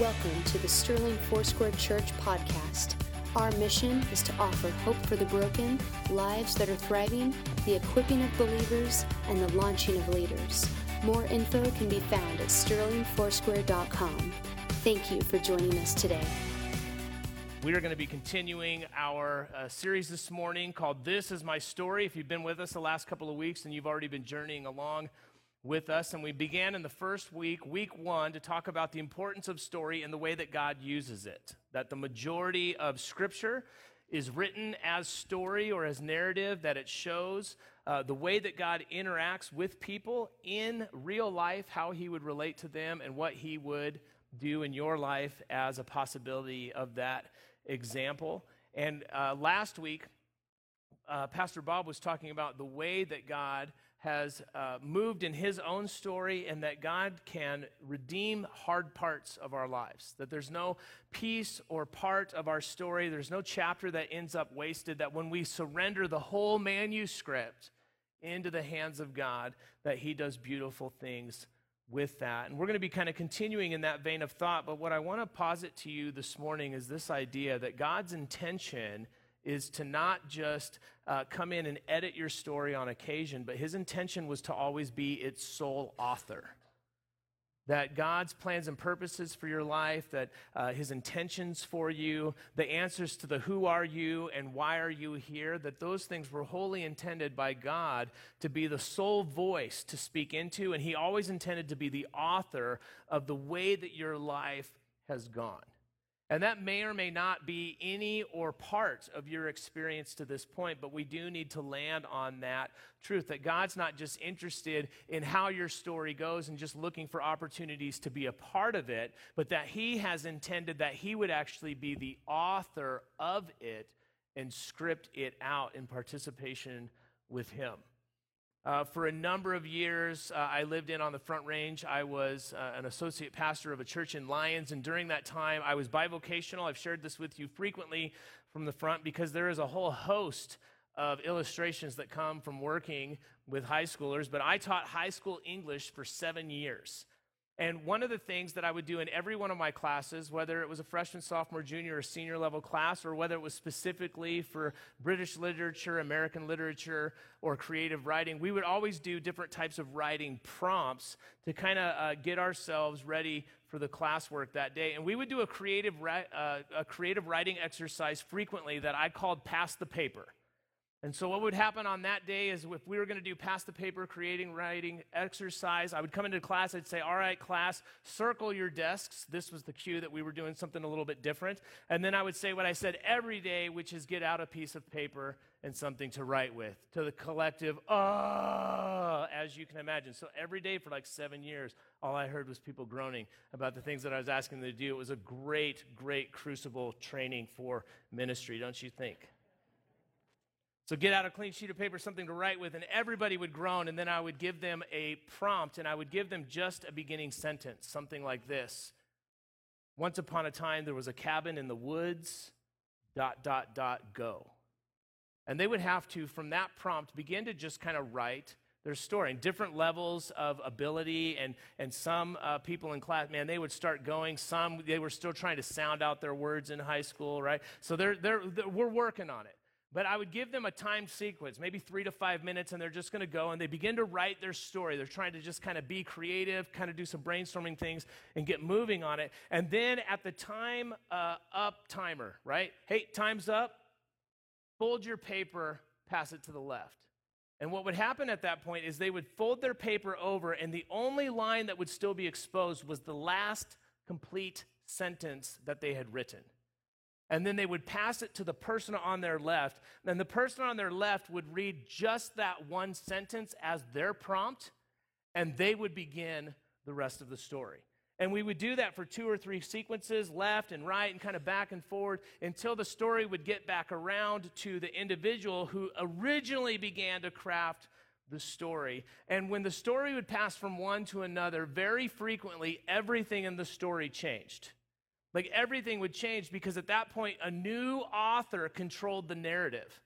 Welcome to the Sterling Foursquare Church podcast. Our mission is to offer hope for the broken, lives that are thriving, the equipping of believers, and the launching of leaders. More info can be found at sterlingfoursquare.com. Thank you for joining us today. We are going to be continuing our uh, series this morning called This Is My Story. If you've been with us the last couple of weeks and you've already been journeying along with us, and we began in the first week, week one, to talk about the importance of story and the way that God uses it. That the majority of Scripture is written as story or as narrative, that it shows uh, the way that God interacts with people in real life, how he would relate to them, and what he would do in your life as a possibility of that example. And uh, last week, uh, Pastor Bob was talking about the way that God has uh, moved in his own story and that God can redeem hard parts of our lives. That there's no piece or part of our story, there's no chapter that ends up wasted, that when we surrender the whole manuscript into the hands of God, that he does beautiful things with that. And we're going to be kind of continuing in that vein of thought, but what I want to posit to you this morning is this idea that God's intention is to not just uh, come in and edit your story on occasion, but his intention was to always be its sole author that God's plans and purposes for your life, that uh, His intentions for you, the answers to the who are you and why are you here, that those things were wholly intended by God to be the sole voice to speak into, and He always intended to be the author of the way that your life has gone. And that may or may not be any or part of your experience to this point, but we do need to land on that truth that God's not just interested in how your story goes and just looking for opportunities to be a part of it, but that He has intended that He would actually be the author of it and script it out in participation with Him. Uh, for a number of years, uh, I lived in on the Front Range. I was uh, an associate pastor of a church in Lyons, and during that time, I was bivocational. I've shared this with you frequently from the front because there is a whole host of illustrations that come from working with high schoolers. But I taught high school English for seven years. And one of the things that I would do in every one of my classes, whether it was a freshman, sophomore, junior, or senior level class, or whether it was specifically for British literature, American literature, or creative writing, we would always do different types of writing prompts to kind of uh, get ourselves ready for the classwork that day. And we would do a creative, uh, a creative writing exercise frequently that I called Pass the Paper. And so, what would happen on that day is if we were going to do pass the paper, creating, writing exercise, I would come into class, I'd say, All right, class, circle your desks. This was the cue that we were doing something a little bit different. And then I would say what I said every day, which is get out a piece of paper and something to write with. To the collective, ah, as you can imagine. So, every day for like seven years, all I heard was people groaning about the things that I was asking them to do. It was a great, great crucible training for ministry, don't you think? So get out a clean sheet of paper, something to write with, and everybody would groan, and then I would give them a prompt, and I would give them just a beginning sentence, something like this. Once upon a time, there was a cabin in the woods, dot, dot, dot, go. And they would have to, from that prompt, begin to just kind of write their story in different levels of ability. And, and some uh, people in class, man, they would start going. Some, they were still trying to sound out their words in high school, right? So they're, they're, they're we're working on it. But I would give them a time sequence, maybe three to five minutes, and they're just going to go and they begin to write their story. They're trying to just kind of be creative, kind of do some brainstorming things and get moving on it. And then at the time uh, up timer, right? Hey, time's up. Fold your paper, pass it to the left. And what would happen at that point is they would fold their paper over, and the only line that would still be exposed was the last complete sentence that they had written. And then they would pass it to the person on their left. And the person on their left would read just that one sentence as their prompt, and they would begin the rest of the story. And we would do that for two or three sequences, left and right, and kind of back and forward, until the story would get back around to the individual who originally began to craft the story. And when the story would pass from one to another, very frequently, everything in the story changed. Like everything would change because at that point, a new author controlled the narrative.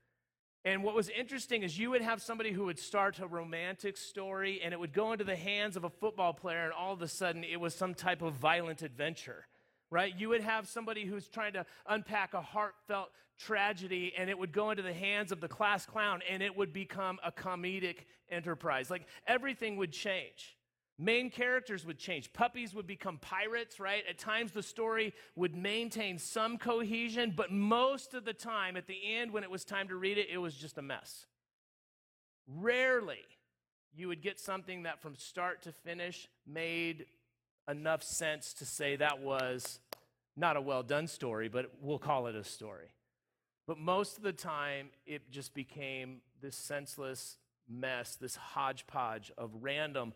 And what was interesting is you would have somebody who would start a romantic story and it would go into the hands of a football player, and all of a sudden it was some type of violent adventure. right? You would have somebody who's trying to unpack a heartfelt tragedy and it would go into the hands of the class clown and it would become a comedic enterprise. Like everything would change. Main characters would change. Puppies would become pirates, right? At times the story would maintain some cohesion, but most of the time, at the end, when it was time to read it, it was just a mess. Rarely you would get something that from start to finish made enough sense to say that was not a well done story, but we'll call it a story. But most of the time, it just became this senseless mess, this hodgepodge of random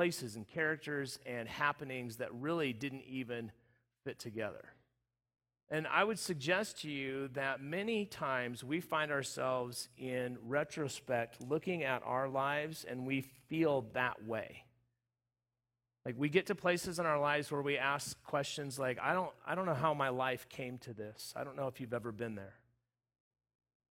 places and characters and happenings that really didn't even fit together. And I would suggest to you that many times we find ourselves in retrospect looking at our lives and we feel that way. Like we get to places in our lives where we ask questions like, I don't, I don't know how my life came to this. I don't know if you've ever been there.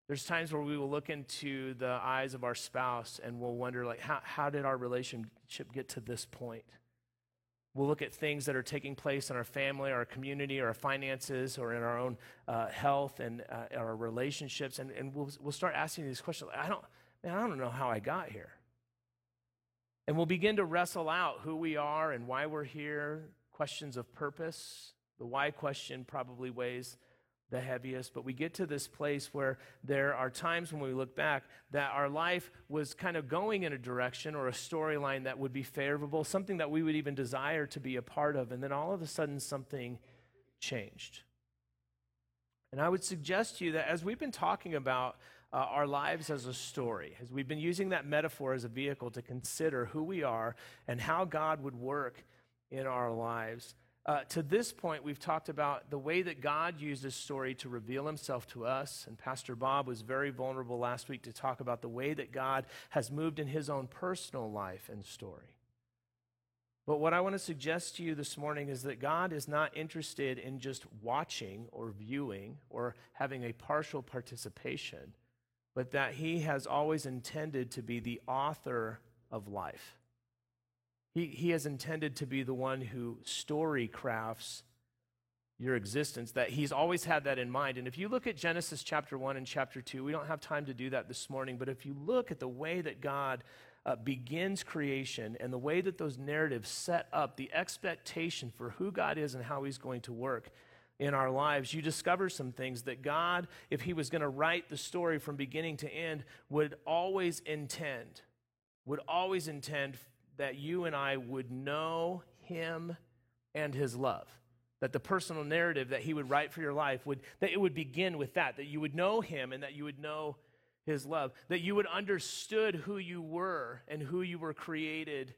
There's times where we will look into the eyes of our spouse and we'll wonder, like, how, how did our relationship get to this point? We'll look at things that are taking place in our family, our community, our finances, or in our own uh, health and uh, our relationships, and, and we'll, we'll start asking these questions. Like, I don't, man, I don't know how I got here. And we'll begin to wrestle out who we are and why we're here, questions of purpose. The why question probably weighs the heaviest, but we get to this place where there are times when we look back that our life was kind of going in a direction or a storyline that would be favorable, something that we would even desire to be a part of, and then all of a sudden something changed. And I would suggest to you that as we've been talking about uh, our lives as a story, as we've been using that metaphor as a vehicle to consider who we are and how God would work in our lives, uh, to this point, we've talked about the way that God used this story to reveal himself to us. And Pastor Bob was very vulnerable last week to talk about the way that God has moved in his own personal life and story. But what I want to suggest to you this morning is that God is not interested in just watching or viewing or having a partial participation, but that he has always intended to be the author of life. He, he has intended to be the one who story crafts your existence, that he's always had that in mind. And if you look at Genesis chapter 1 and chapter 2, we don't have time to do that this morning, but if you look at the way that God uh, begins creation and the way that those narratives set up the expectation for who God is and how he's going to work in our lives, you discover some things that God, if he was going to write the story from beginning to end, would always intend, would always intend that you and I would know him and his love. That the personal narrative that he would write for your life would that it would begin with that, that you would know him and that you would know his love, that you would understood who you were and who you were created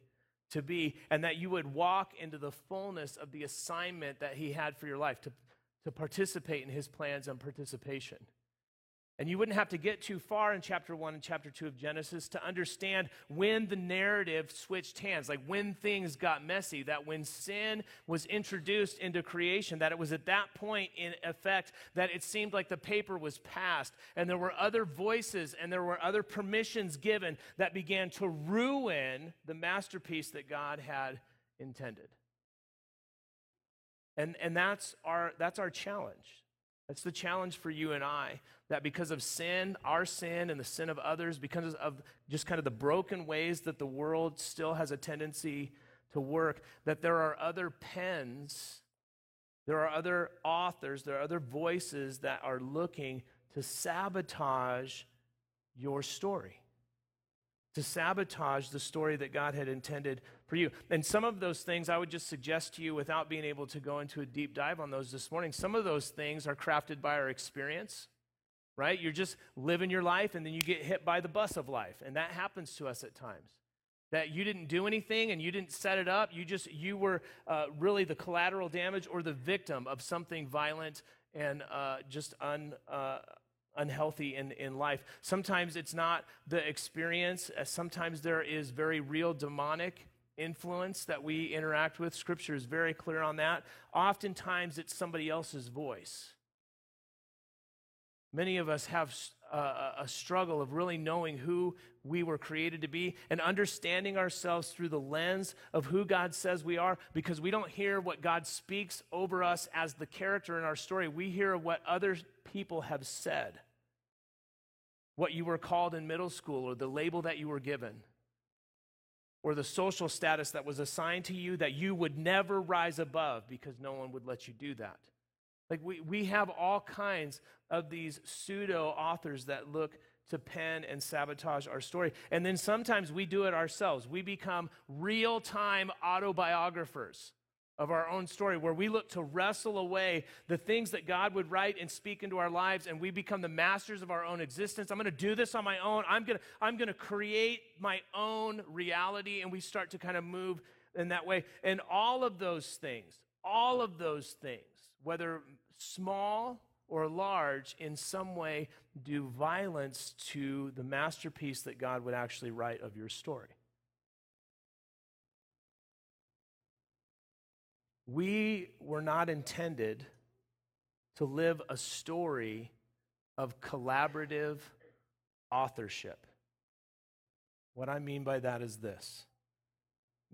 to be, and that you would walk into the fullness of the assignment that he had for your life, to, to participate in his plans and participation. And you wouldn't have to get too far in chapter 1 and chapter 2 of Genesis to understand when the narrative switched hands, like when things got messy, that when sin was introduced into creation, that it was at that point, in effect, that it seemed like the paper was passed and there were other voices and there were other permissions given that began to ruin the masterpiece that God had intended. And, and that's, our, that's our challenge that's the challenge for you and I that because of sin, our sin and the sin of others, because of just kind of the broken ways that the world still has a tendency to work, that there are other pens, there are other authors, there are other voices that are looking to sabotage your story to sabotage the story that God had intended for you. And some of those things I would just suggest to you without being able to go into a deep dive on those this morning. Some of those things are crafted by our experience, right? You're just living your life and then you get hit by the bus of life. And that happens to us at times. That you didn't do anything and you didn't set it up. You just, you were uh, really the collateral damage or the victim of something violent and uh, just un. Uh, unhealthy in, in life. Sometimes it's not the experience, uh, sometimes there is very real demonic influence that we interact with. Scripture is very clear on that. Oftentimes it's somebody else's voice. Many of us have a, a, struggle of really knowing who we were created to be and understanding ourselves through the lens of who God says we are because we don't hear what God speaks over us as the character in our story. We hear what other people have said, what you were called in middle school, or the label that you were given, or the social status that was assigned to you that you would never rise above because no one would let you do that. Like we, we have all kinds of these pseudo authors that look to pen and sabotage our story. And then sometimes we do it ourselves. We become real time autobiographers of our own story, where we look to wrestle away the things that God would write and speak into our lives, and we become the masters of our own existence. I'm going to do this on my own. I'm going to, I'm going to create my own reality, and we start to kind of move in that way. And all of those things, all of those things, whether small or large, in some way do violence to the masterpiece that God would actually write of your story. We were not intended to live a story of collaborative authorship. What I mean by that is this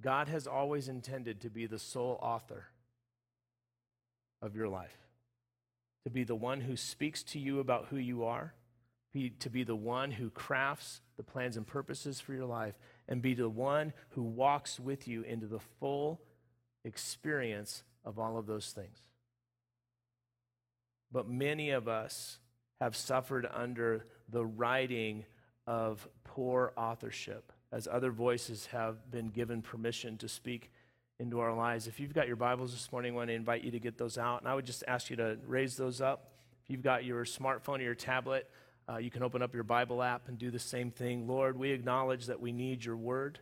God has always intended to be the sole author of your life to be the one who speaks to you about who you are, be, to be the one who crafts the plans and purposes for your life, and be the one who walks with you into the full experience of all of those things. But many of us have suffered under the writing of poor authorship, as other voices have been given permission to speak into our lives. If you've got your Bibles this morning, I want to invite you to get those out. And I would just ask you to raise those up. If you've got your smartphone or your tablet, uh, you can open up your Bible app and do the same thing. Lord, we acknowledge that we need your word.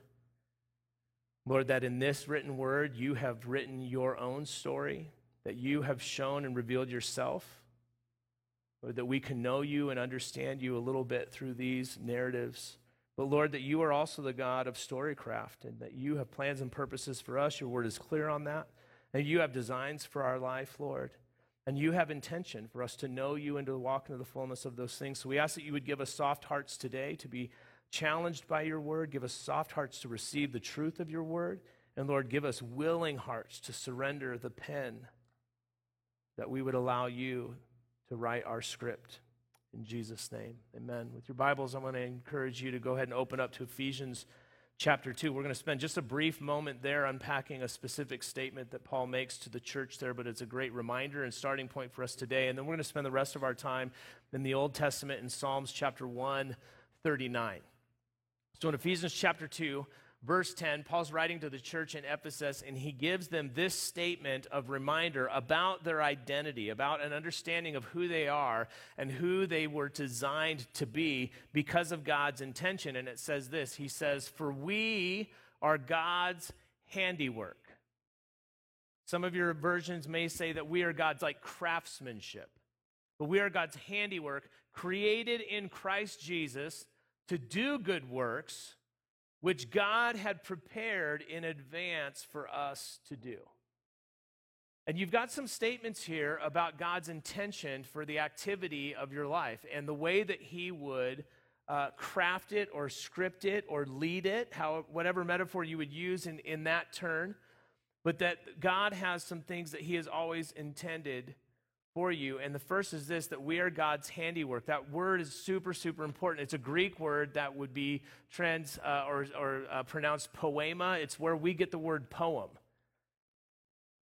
Lord, that in this written word, you have written your own story, that you have shown and revealed yourself. Lord, that we can know you and understand you a little bit through these narratives. But Lord, that you are also the God of storycraft and that you have plans and purposes for us. Your word is clear on that. And you have designs for our life, Lord. And you have intention for us to know you and to walk into the fullness of those things. So we ask that you would give us soft hearts today to be challenged by your word. Give us soft hearts to receive the truth of your word. And Lord, give us willing hearts to surrender the pen that we would allow you to write our script. In Jesus' name, amen. With your Bibles, I want to encourage you to go ahead and open up to Ephesians chapter 2. We're going to spend just a brief moment there unpacking a specific statement that Paul makes to the church there, but it's a great reminder and starting point for us today. And then we're going to spend the rest of our time in the Old Testament in Psalms chapter 139. So in Ephesians chapter 2, verse 10, Paul's writing to the church in Ephesus, and he gives them this statement of reminder about their identity, about an understanding of who they are and who they were designed to be because of God's intention. And it says this He says, For we are God's handiwork. Some of your versions may say that we are God's like craftsmanship, but we are God's handiwork, created in Christ Jesus to do good works which God had prepared in advance for us to do. And you've got some statements here about God's intention for the activity of your life and the way that He would uh, craft it or script it or lead it, how, whatever metaphor you would use in, in that turn. But that God has some things that He has always intended for you. And the first is this that we are God's handiwork. That word is super, super important. It's a Greek word that would be trans uh, or, or uh, pronounced poema. It's where we get the word poem.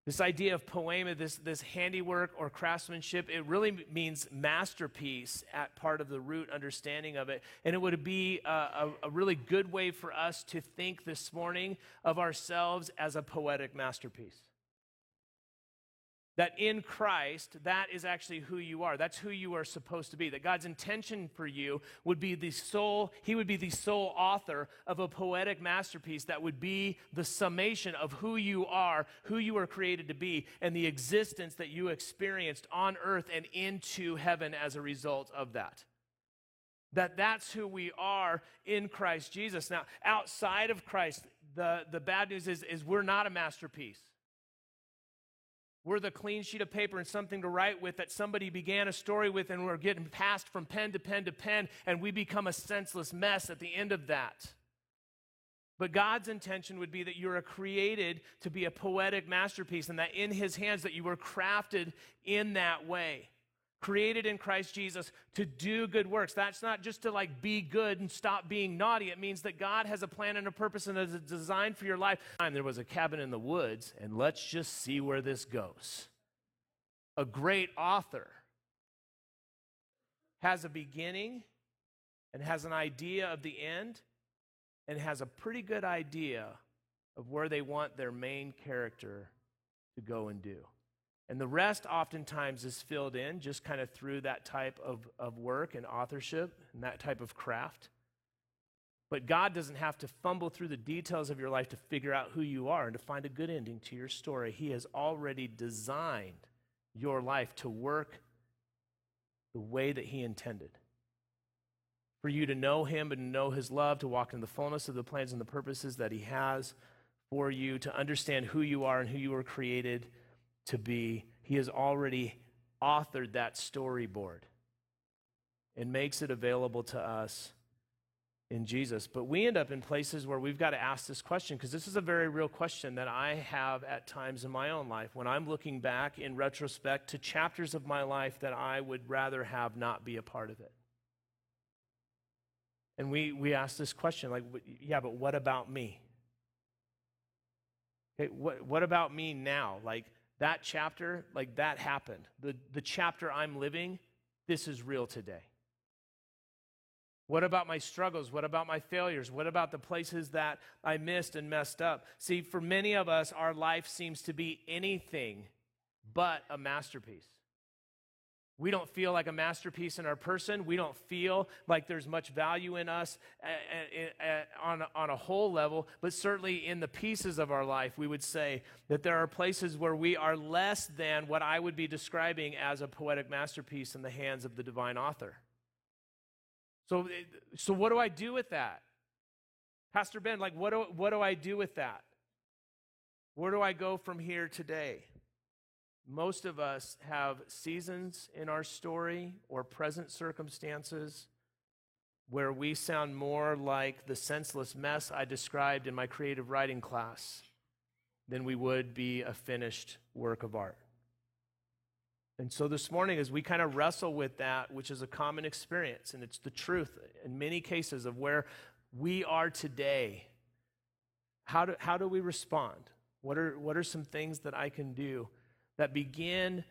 This idea of poema, this, this handiwork or craftsmanship, it really means masterpiece at part of the root understanding of it. And it would be a, a, a really good way for us to think this morning of ourselves as a poetic masterpiece. That in Christ, that is actually who you are. That's who you are supposed to be. That God's intention for you would be the sole, He would be the sole author of a poetic masterpiece that would be the summation of who you are, who you are created to be, and the existence that you experienced on earth and into heaven as a result of that. That that's who we are in Christ Jesus. Now, outside of Christ, the, the bad news is, is we're not a masterpiece. We're the clean sheet of paper and something to write with that somebody began a story with, and we're getting passed from pen to pen to pen, and we become a senseless mess at the end of that. But God's intention would be that you are created to be a poetic masterpiece, and that in His hands that you were crafted in that way created in Christ Jesus to do good works. That's not just to like be good and stop being naughty. It means that God has a plan and a purpose and a design for your life. There was a cabin in the woods, and let's just see where this goes. A great author has a beginning and has an idea of the end and has a pretty good idea of where they want their main character to go and do. And the rest oftentimes is filled in just kind of through that type of, of work and authorship and that type of craft. But God doesn't have to fumble through the details of your life to figure out who you are and to find a good ending to your story. He has already designed your life to work the way that He intended. For you to know Him and know His love, to walk in the fullness of the plans and the purposes that He has for you, to understand who you are and who you were created to be. He has already authored that storyboard and makes it available to us in Jesus. But we end up in places where we've got to ask this question because this is a very real question that I have at times in my own life when I'm looking back in retrospect to chapters of my life that I would rather have not be a part of it. And we, we ask this question like, yeah, but what about me? Okay, what, what about me now? Like, that chapter, like that happened. The, the chapter I'm living, this is real today. What about my struggles? What about my failures? What about the places that I missed and messed up? See, for many of us, our life seems to be anything but a masterpiece. We don't feel like a masterpiece in our person. We don't feel like there's much value in us on, a whole level, but certainly in the pieces of our life, we would say that there are places where we are less than what I would be describing as a poetic masterpiece in the hands of the divine author. So, so what do I do with that? Pastor Ben, like, what do, what do I do with that? Where do I go from here today? Most of us have seasons in our story or present circumstances where we sound more like the senseless mess I described in my creative writing class than we would be a finished work of art. And so this morning, as we kind of wrestle with that, which is a common experience, and it's the truth in many cases of where we are today, how do, how do we respond? What are, what are some things that I can do? That begin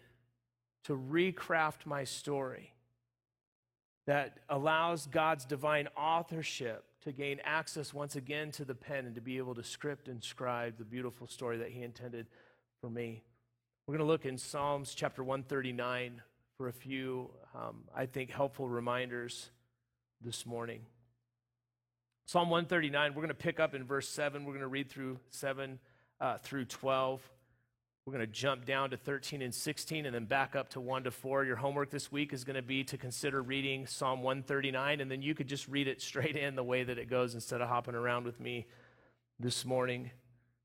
to recraft my story, that allows God's divine authorship to gain access once again to the pen and to be able to script and scribe the beautiful story that He intended for me. We're going to look in Psalms chapter 139 for a few, um, I think, helpful reminders this morning. Psalm 139, we're going to pick up in verse 7. We're going to read through 7 uh, through 12. We're going to jump down to 13 and 16 and then back up to 1 to 4. Your homework this week is going to be to consider reading Psalm 139, and then you could just read it straight in the way that it goes instead of hopping around with me this morning.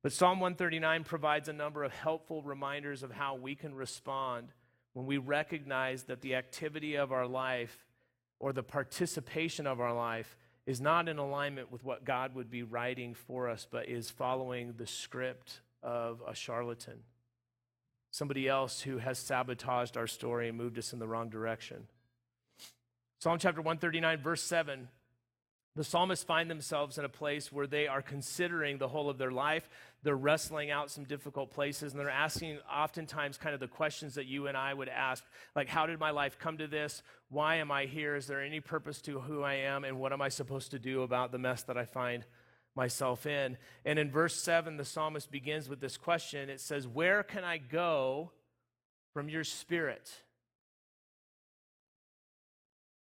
But Psalm 139 provides a number of helpful reminders of how we can respond when we recognize that the activity of our life or the participation of our life is not in alignment with what God would be writing for us, but is following the script of a charlatan somebody else who has sabotaged our story and moved us in the wrong direction. Psalm chapter 139, verse 7. The psalmists find themselves in a place where they are considering the whole of their life. They're wrestling out some difficult places, and they're asking oftentimes kind of the questions that you and I would ask like, How did my life come to this? Why am I here? Is there any purpose to who I am? And what am I supposed to do about the mess that I find myself in. And in verse 7, the psalmist begins with this question. It says, Where can I go from your spirit?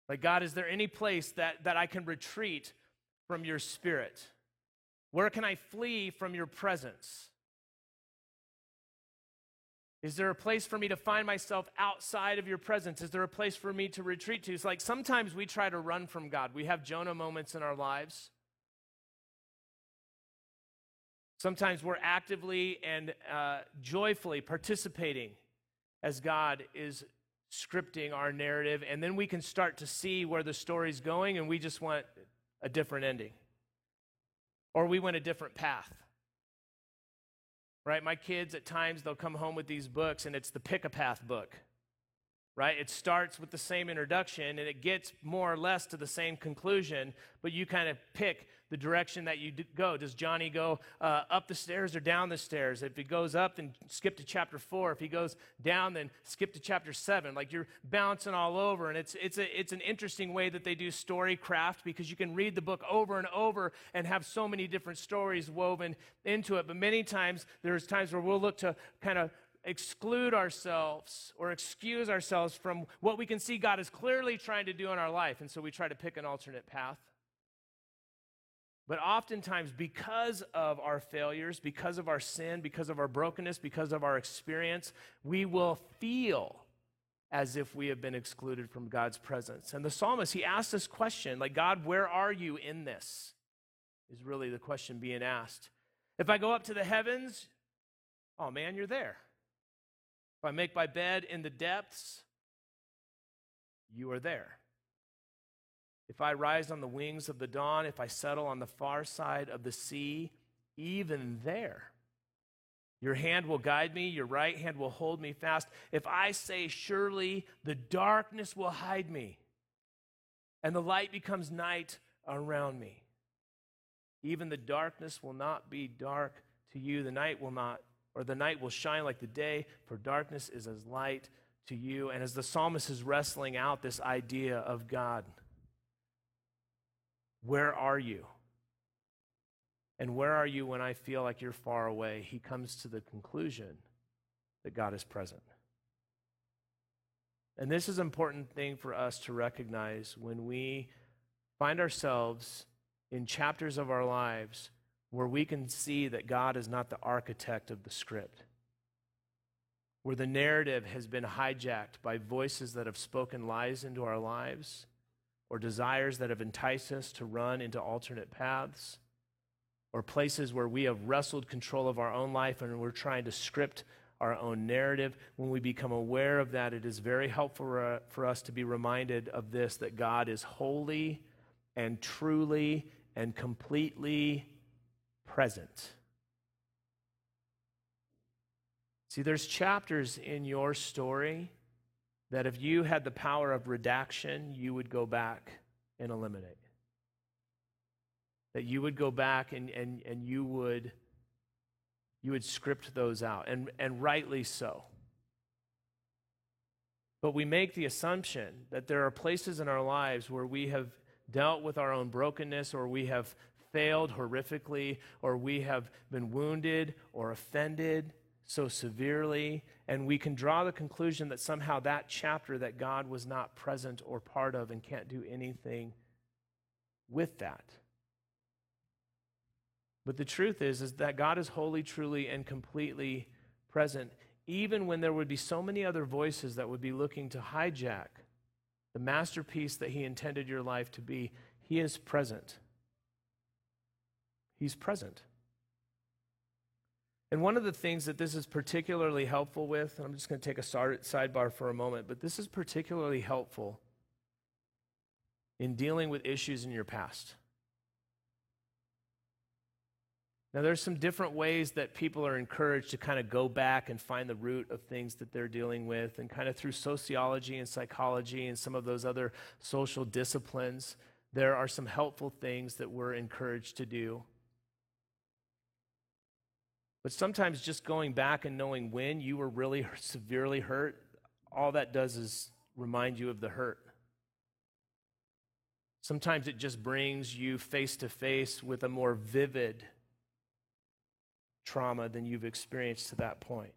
Like, God, is there any place that, that I can retreat from your spirit? Where can I flee from your presence? Is there a place for me to find myself outside of your presence? Is there a place for me to retreat to? It's like sometimes we try to run from God. We have Jonah moments in our lives. Sometimes we're actively and uh, joyfully participating as God is scripting our narrative, and then we can start to see where the story's going, and we just want a different ending. Or we want a different path. Right? My kids, at times, they'll come home with these books, and it's the Pick a Path book right? It starts with the same introduction and it gets more or less to the same conclusion, but you kind of pick the direction that you go. Does Johnny go uh, up the stairs or down the stairs? If he goes up, then skip to chapter four. If he goes down, then skip to chapter seven. Like you're bouncing all over, and it's it's a it's an interesting way that they do story craft because you can read the book over and over and have so many different stories woven into it. But many times there's times where we'll look to kind of exclude ourselves or excuse ourselves from what we can see God is clearly trying to do in our life. And so we try to pick an alternate path. But oftentimes, because of our failures, because of our sin, because of our brokenness, because of our experience, we will feel as if we have been excluded from God's presence. And the psalmist, he asked this question like, God, where are you in this? Is really the question being asked. If I go up to the heavens, oh man, you're there. If I make my bed in the depths, you are there. If I rise on the wings of the dawn, if I settle on the far side of the sea, even there, your hand will guide me, your right hand will hold me fast. If I say, Surely the darkness will hide me, and the light becomes night around me, even the darkness will not be dark to you, the night will not or the night will shine like the day, for darkness is as light to you. And as the psalmist is wrestling out this idea of God, where are you? And where are you when I feel like you're far away? He comes to the conclusion that God is present. And this is an important thing for us to recognize when we find ourselves in chapters of our lives where we can see that God is not the architect of the script, where the narrative has been hijacked by voices that have spoken lies into our lives or desires that have enticed us to run into alternate paths or places where we have wrestled control of our own life and we're trying to script our own narrative. When we become aware of that, it is very helpful for uh, us to be reminded of this that God is wholly and truly and completely present. See, there's chapters in your story that if you had the power of redaction, you would go back and eliminate. That you would go back and, and, and you would you would script those out, and, and rightly so. But we make the assumption that there are places in our lives where we have dealt with our own brokenness or we have failed horrifically, or we have been wounded or offended so severely, and we can draw the conclusion that somehow that chapter that God was not present or part of and can't do anything with that. But the truth is is that God is wholly, truly, and completely present, even when there would be so many other voices that would be looking to hijack the masterpiece that He intended your life to be. He is present. He's present. And one of the things that this is particularly helpful with, and I'm just going to take a sidebar for a moment, but this is particularly helpful in dealing with issues in your past. Now, there's some different ways that people are encouraged to kind of go back and find the root of things that they're dealing with, and kind of through sociology and psychology and some of those other social disciplines, there are some helpful things that we're encouraged to do. But sometimes just going back and knowing when you were really severely hurt, all that does is remind you of the hurt. Sometimes it just brings you face to face with a more vivid trauma than you've experienced to that point.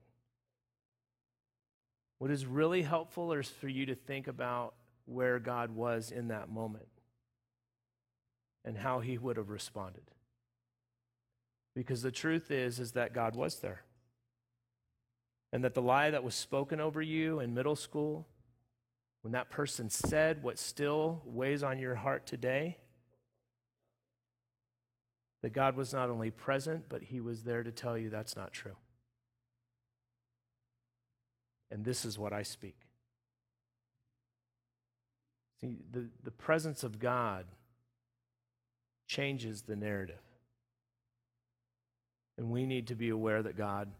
What is really helpful is for you to think about where God was in that moment and how he would have responded. Because the truth is is that God was there. And that the lie that was spoken over you in middle school, when that person said what still weighs on your heart today, that God was not only present, but he was there to tell you that's not true. and this is what I speak. See, the, the presence of God changes the narrative. And we need to be aware that God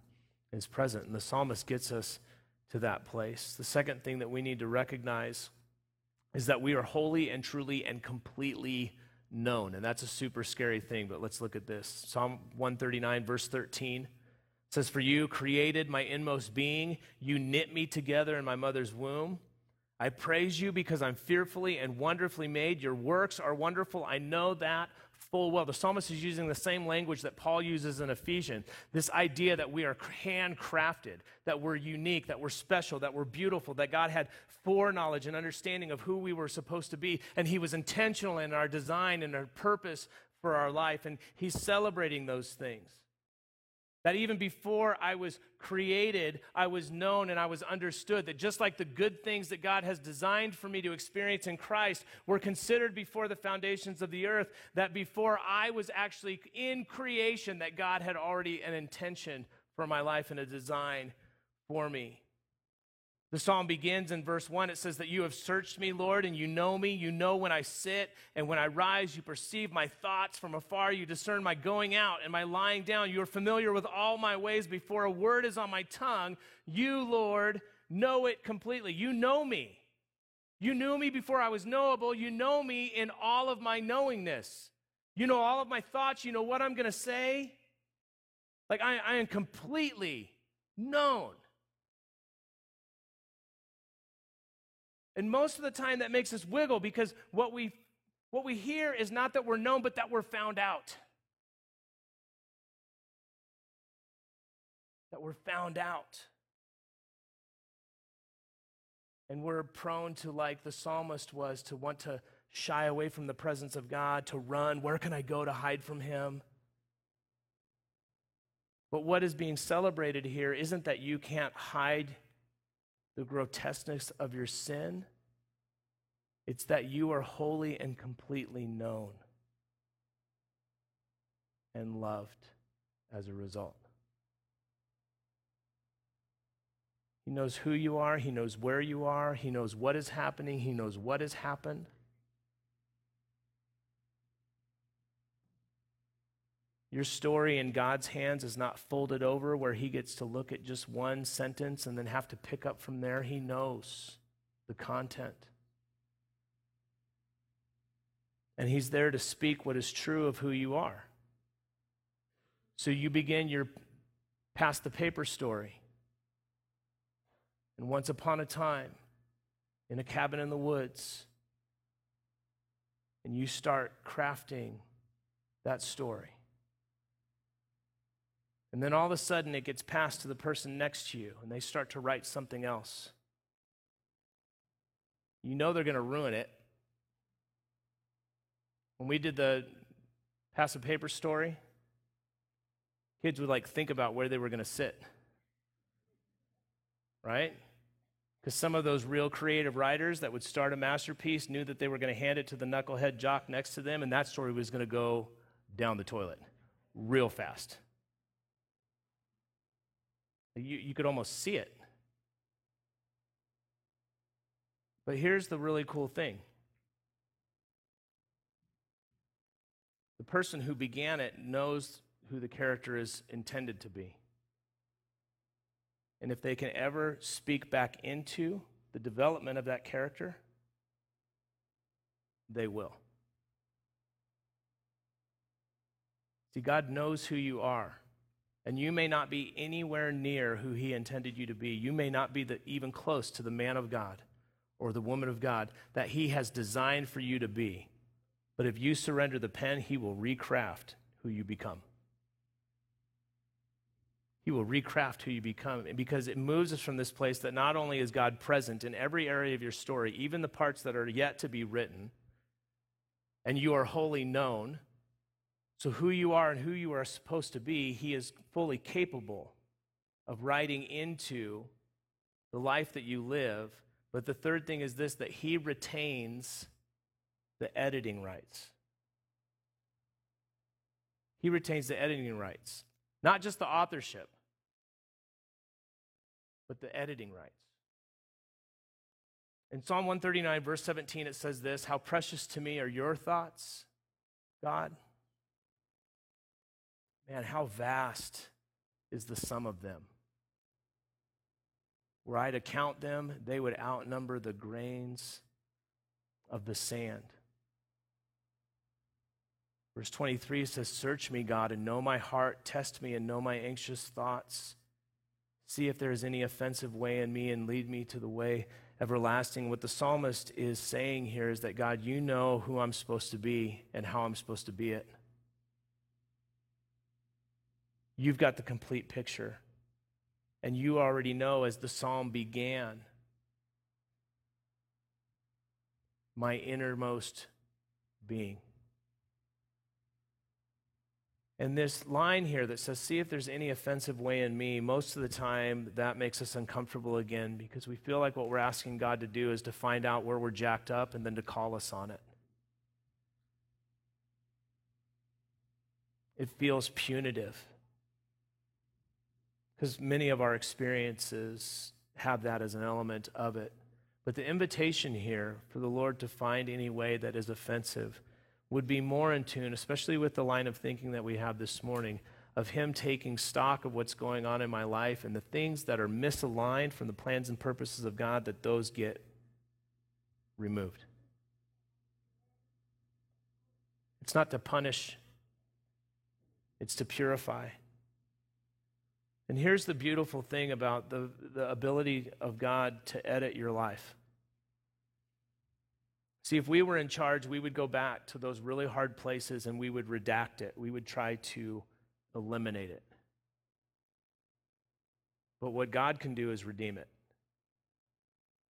is present. And the psalmist gets us to that place. The second thing that we need to recognize is that we are wholly and truly and completely known. And that's a super scary thing, but let's look at this. Psalm 139, verse 13 says, For you created my inmost being, you knit me together in my mother's womb. I praise you because I'm fearfully and wonderfully made. Your works are wonderful. I know that full well. The psalmist is using the same language that Paul uses in Ephesians this idea that we are handcrafted, that we're unique, that we're special, that we're beautiful, that God had foreknowledge and understanding of who we were supposed to be, and He was intentional in our design and our purpose for our life, and He's celebrating those things. That even before I was created, I was known and I was understood. That just like the good things that God has designed for me to experience in Christ were considered before the foundations of the earth, that before I was actually in creation, that God had already an intention for my life and a design for me. The psalm begins in verse 1. It says that you have searched me, Lord, and you know me. You know when I sit and when I rise. You perceive my thoughts from afar. You discern my going out and my lying down. You are familiar with all my ways. Before a word is on my tongue, you, Lord, know it completely. You know me. You knew me before I was knowable. You know me in all of my knowingness. You know all of my thoughts. You know what I'm going to say. Like I, I am completely known. And most of the time that makes us wiggle because what we what we hear is not that we're known, but that we're found out. That we're found out. And we're prone to, like the psalmist was, to want to shy away from the presence of God, to run. Where can I go to hide from Him? But what is being celebrated here isn't that you can't hide the grotesqueness of your sin, it's that you are wholly and completely known and loved as a result. He knows who you are, He knows where you are, He knows what is happening, He knows what has happened. Your story in God's hands is not folded over where He gets to look at just one sentence and then have to pick up from there. He knows the content. And He's there to speak what is true of who you are. So you begin your past the paper story. And once upon a time, in a cabin in the woods, and you start crafting that story. And then all of a sudden it gets passed to the person next to you and they start to write something else. You know they're going to ruin it. When we did the pass a paper story, kids would like think about where they were going to sit. Right? Because some of those real creative writers that would start a masterpiece knew that they were going to hand it to the knucklehead jock next to them, and that story was going to go down the toilet real fast. You, you could almost see it. But here's the really cool thing the person who began it knows who the character is intended to be. And if they can ever speak back into the development of that character, they will. See, God knows who you are. And you may not be anywhere near who he intended you to be. You may not be the, even close to the man of God or the woman of God that he has designed for you to be. But if you surrender the pen, he will recraft who you become. He will recraft who you become because it moves us from this place that not only is God present in every area of your story, even the parts that are yet to be written, and you are wholly known, so, who you are and who you are supposed to be, he is fully capable of writing into the life that you live. But the third thing is this that he retains the editing rights. He retains the editing rights, not just the authorship. but the editing rights. In Psalm 139, verse 17, it says this How precious to me are your thoughts, God. Man, how vast is the sum of them. Were I to count them, they would outnumber the grains of the sand. Verse 23 says, Search me, God, and know my heart. Test me and know my anxious thoughts. See if there is any offensive way in me and lead me to the way everlasting. What the psalmist is saying here is that, God, you know who I'm supposed to be and how I'm supposed to be it. You've got the complete picture. And you already know as the psalm began, my innermost being. And this line here that says, See if there's any offensive way in me, most of the time that makes us uncomfortable again because we feel like what we're asking God to do is to find out where we're jacked up and then to call us on it. It feels punitive because many of our experiences have that as an element of it. But the invitation here for the Lord to find any way that is offensive would be more in tune, especially with the line of thinking that we have this morning, of Him taking stock of what's going on in my life and the things that are misaligned from the plans and purposes of God, that those get removed. It's not to punish, it's to purify. And here's the beautiful thing about the, the ability of God to edit your life. See, if we were in charge, we would go back to those really hard places and we would redact it. We would try to eliminate it. But what God can do is redeem it.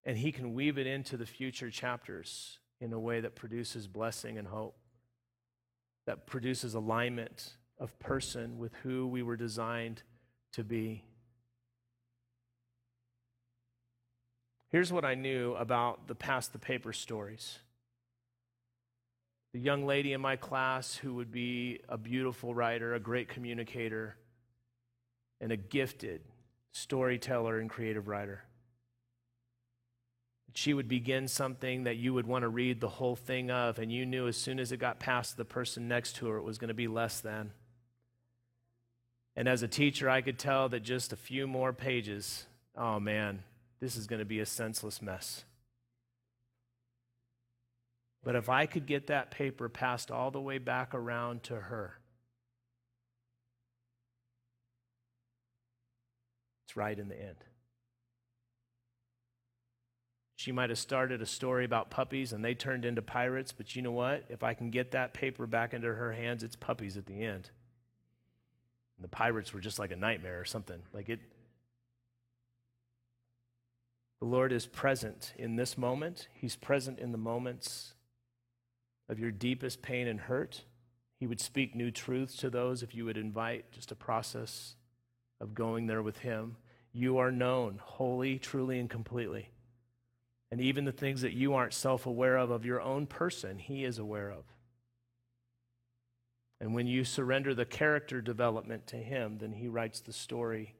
And He can weave it into the future chapters in a way that produces blessing and hope, that produces alignment of person with who we were designed to be. Here's what I knew about the past the paper stories. The young lady in my class who would be a beautiful writer, a great communicator, and a gifted storyteller and creative writer. She would begin something that you would want to read the whole thing of, and you knew as soon as it got past the person next to her, it was going to be less than. And as a teacher, I could tell that just a few more pages, oh man, this is going to be a senseless mess. But if I could get that paper passed all the way back around to her, it's right in the end. She might have started a story about puppies and they turned into pirates, but you know what? If I can get that paper back into her hands, it's puppies at the end. The pirates were just like a nightmare or something. Like it, the Lord is present in this moment. He's present in the moments of your deepest pain and hurt. He would speak new truths to those if you would invite just a process of going there with Him. You are known wholly, truly, and completely. And even the things that you aren't self aware of of your own person, He is aware of. And when you surrender the character development to Him, then He writes the story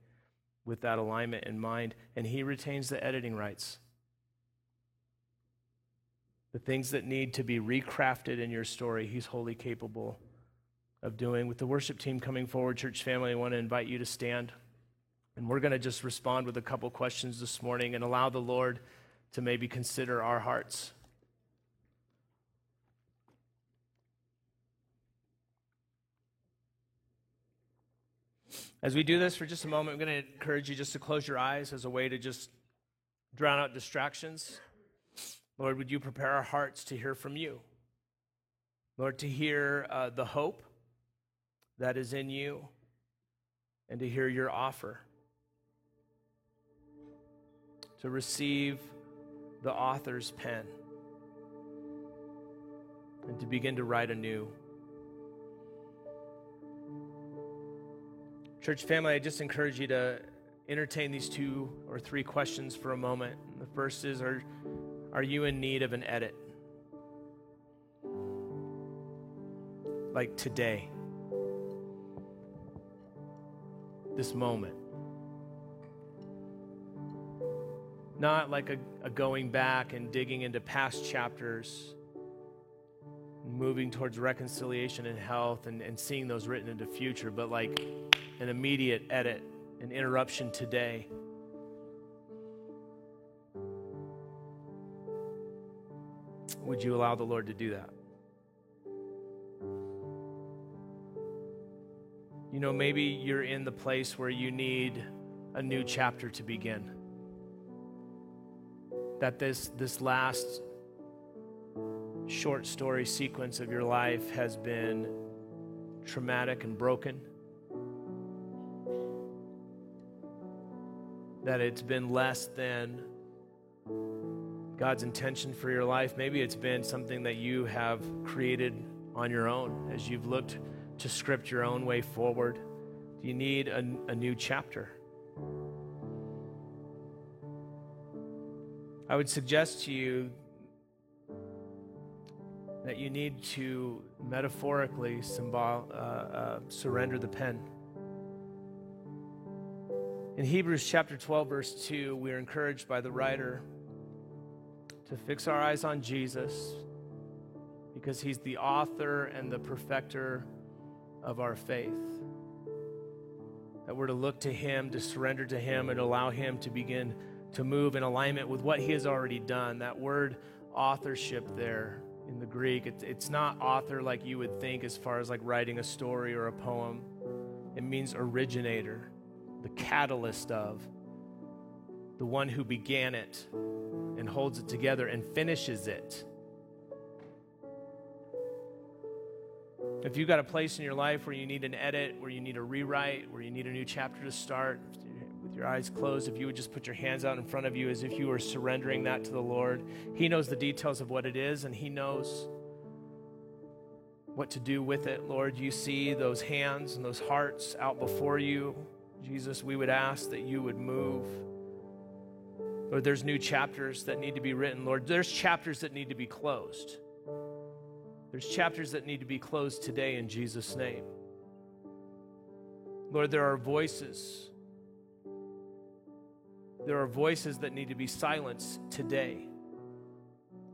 with that alignment in mind, and he retains the editing rights. The things that need to be recrafted in your story, he's wholly capable of doing. With the worship team coming forward, church family, I want to invite you to stand. And we're going to just respond with a couple questions this morning and allow the Lord to maybe consider our hearts. As we do this for just a moment, I'm going to encourage you just to close your eyes as a way to just drown out distractions. Lord, would you prepare our hearts to hear from you? Lord, to hear uh, the hope that is in you and to hear your offer. To receive the author's pen and to begin to write anew. Church family, I just encourage you to entertain these two or three questions for a moment. The first is Are, are you in need of an edit? Like today, this moment. Not like a, a going back and digging into past chapters, moving towards reconciliation and health and, and seeing those written into the future, but like an immediate edit, an interruption today. Would you allow the Lord to do that? You know, maybe you're in the place where you need a new chapter to begin. That this, this last short story sequence of your life has been traumatic and broken. That it's been less than God's intention for your life. Maybe it's been something that you have created on your own as you've looked to script your own way forward? Do you need a, a new chapter? I would suggest to you that you need to metaphorically symbol, uh, uh, surrender the pen. In Hebrews chapter 12, verse 2, we are encouraged by the writer to fix our eyes on Jesus because he's the author and the perfecter of our faith. That we're to look to Him, to surrender to Him, and allow Him to begin to move in alignment with what He has already done. That word authorship there in the Greek, it, it's not author like you would think as far as like writing a story or a poem. It means originator, the catalyst of, the one who began it and holds it together and finishes it. If you've got a place in your life where you need an edit, where you need a rewrite, where you need a new chapter to start, with your eyes closed, if you would just put your hands out in front of you as if you were surrendering that to the Lord, He knows the details of what it is and He knows what to do with it. Lord, you see those hands and those hearts out before you. Jesus, we would ask that you would move. Lord, there's new chapters that need to be written. Lord, there's chapters that need to be closed. There's chapters that need to be closed today in Jesus' name. Lord, there are voices. There are voices that need to be silenced today.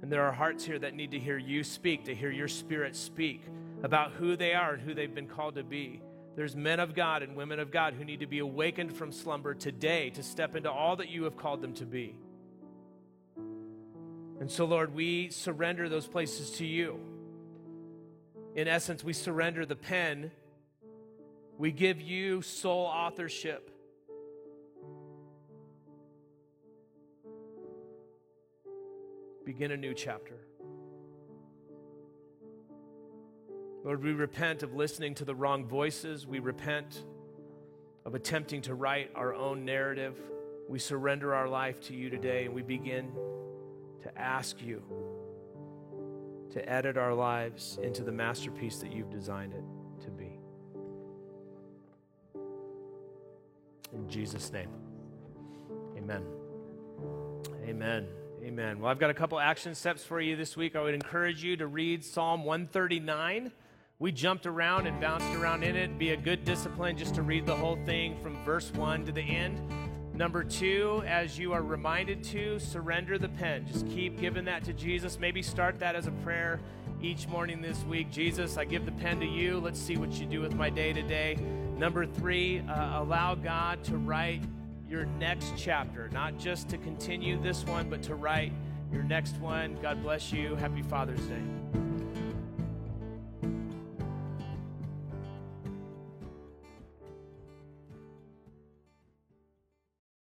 And there are hearts here that need to hear you speak, to hear your spirit speak about who they are and who they've been called to be. There's men of God and women of God who need to be awakened from slumber today to step into all that you have called them to be. And so, Lord, we surrender those places to you in essence, we surrender the pen. We give you sole authorship. Begin a new chapter. Lord, we repent of listening to the wrong voices. We repent of attempting to write our own narrative. We surrender our life to you today and we begin to ask you to edit our lives into the masterpiece that you've designed it to be. In Jesus' name, amen. Amen. Amen. Well, I've got a couple action steps for you this week. I would encourage you to read Psalm 139. We jumped around and bounced around in it. Be a good discipline just to read the whole thing from verse 1 to the end. Number two, as you are reminded to, surrender the pen. Just keep giving that to Jesus. Maybe start that as a prayer each morning this week. Jesus, I give the pen to you. Let's see what you do with my day today. Number three, uh, allow God to write your next chapter, not just to continue this one, but to write your next one. God bless you. Happy Father's Day.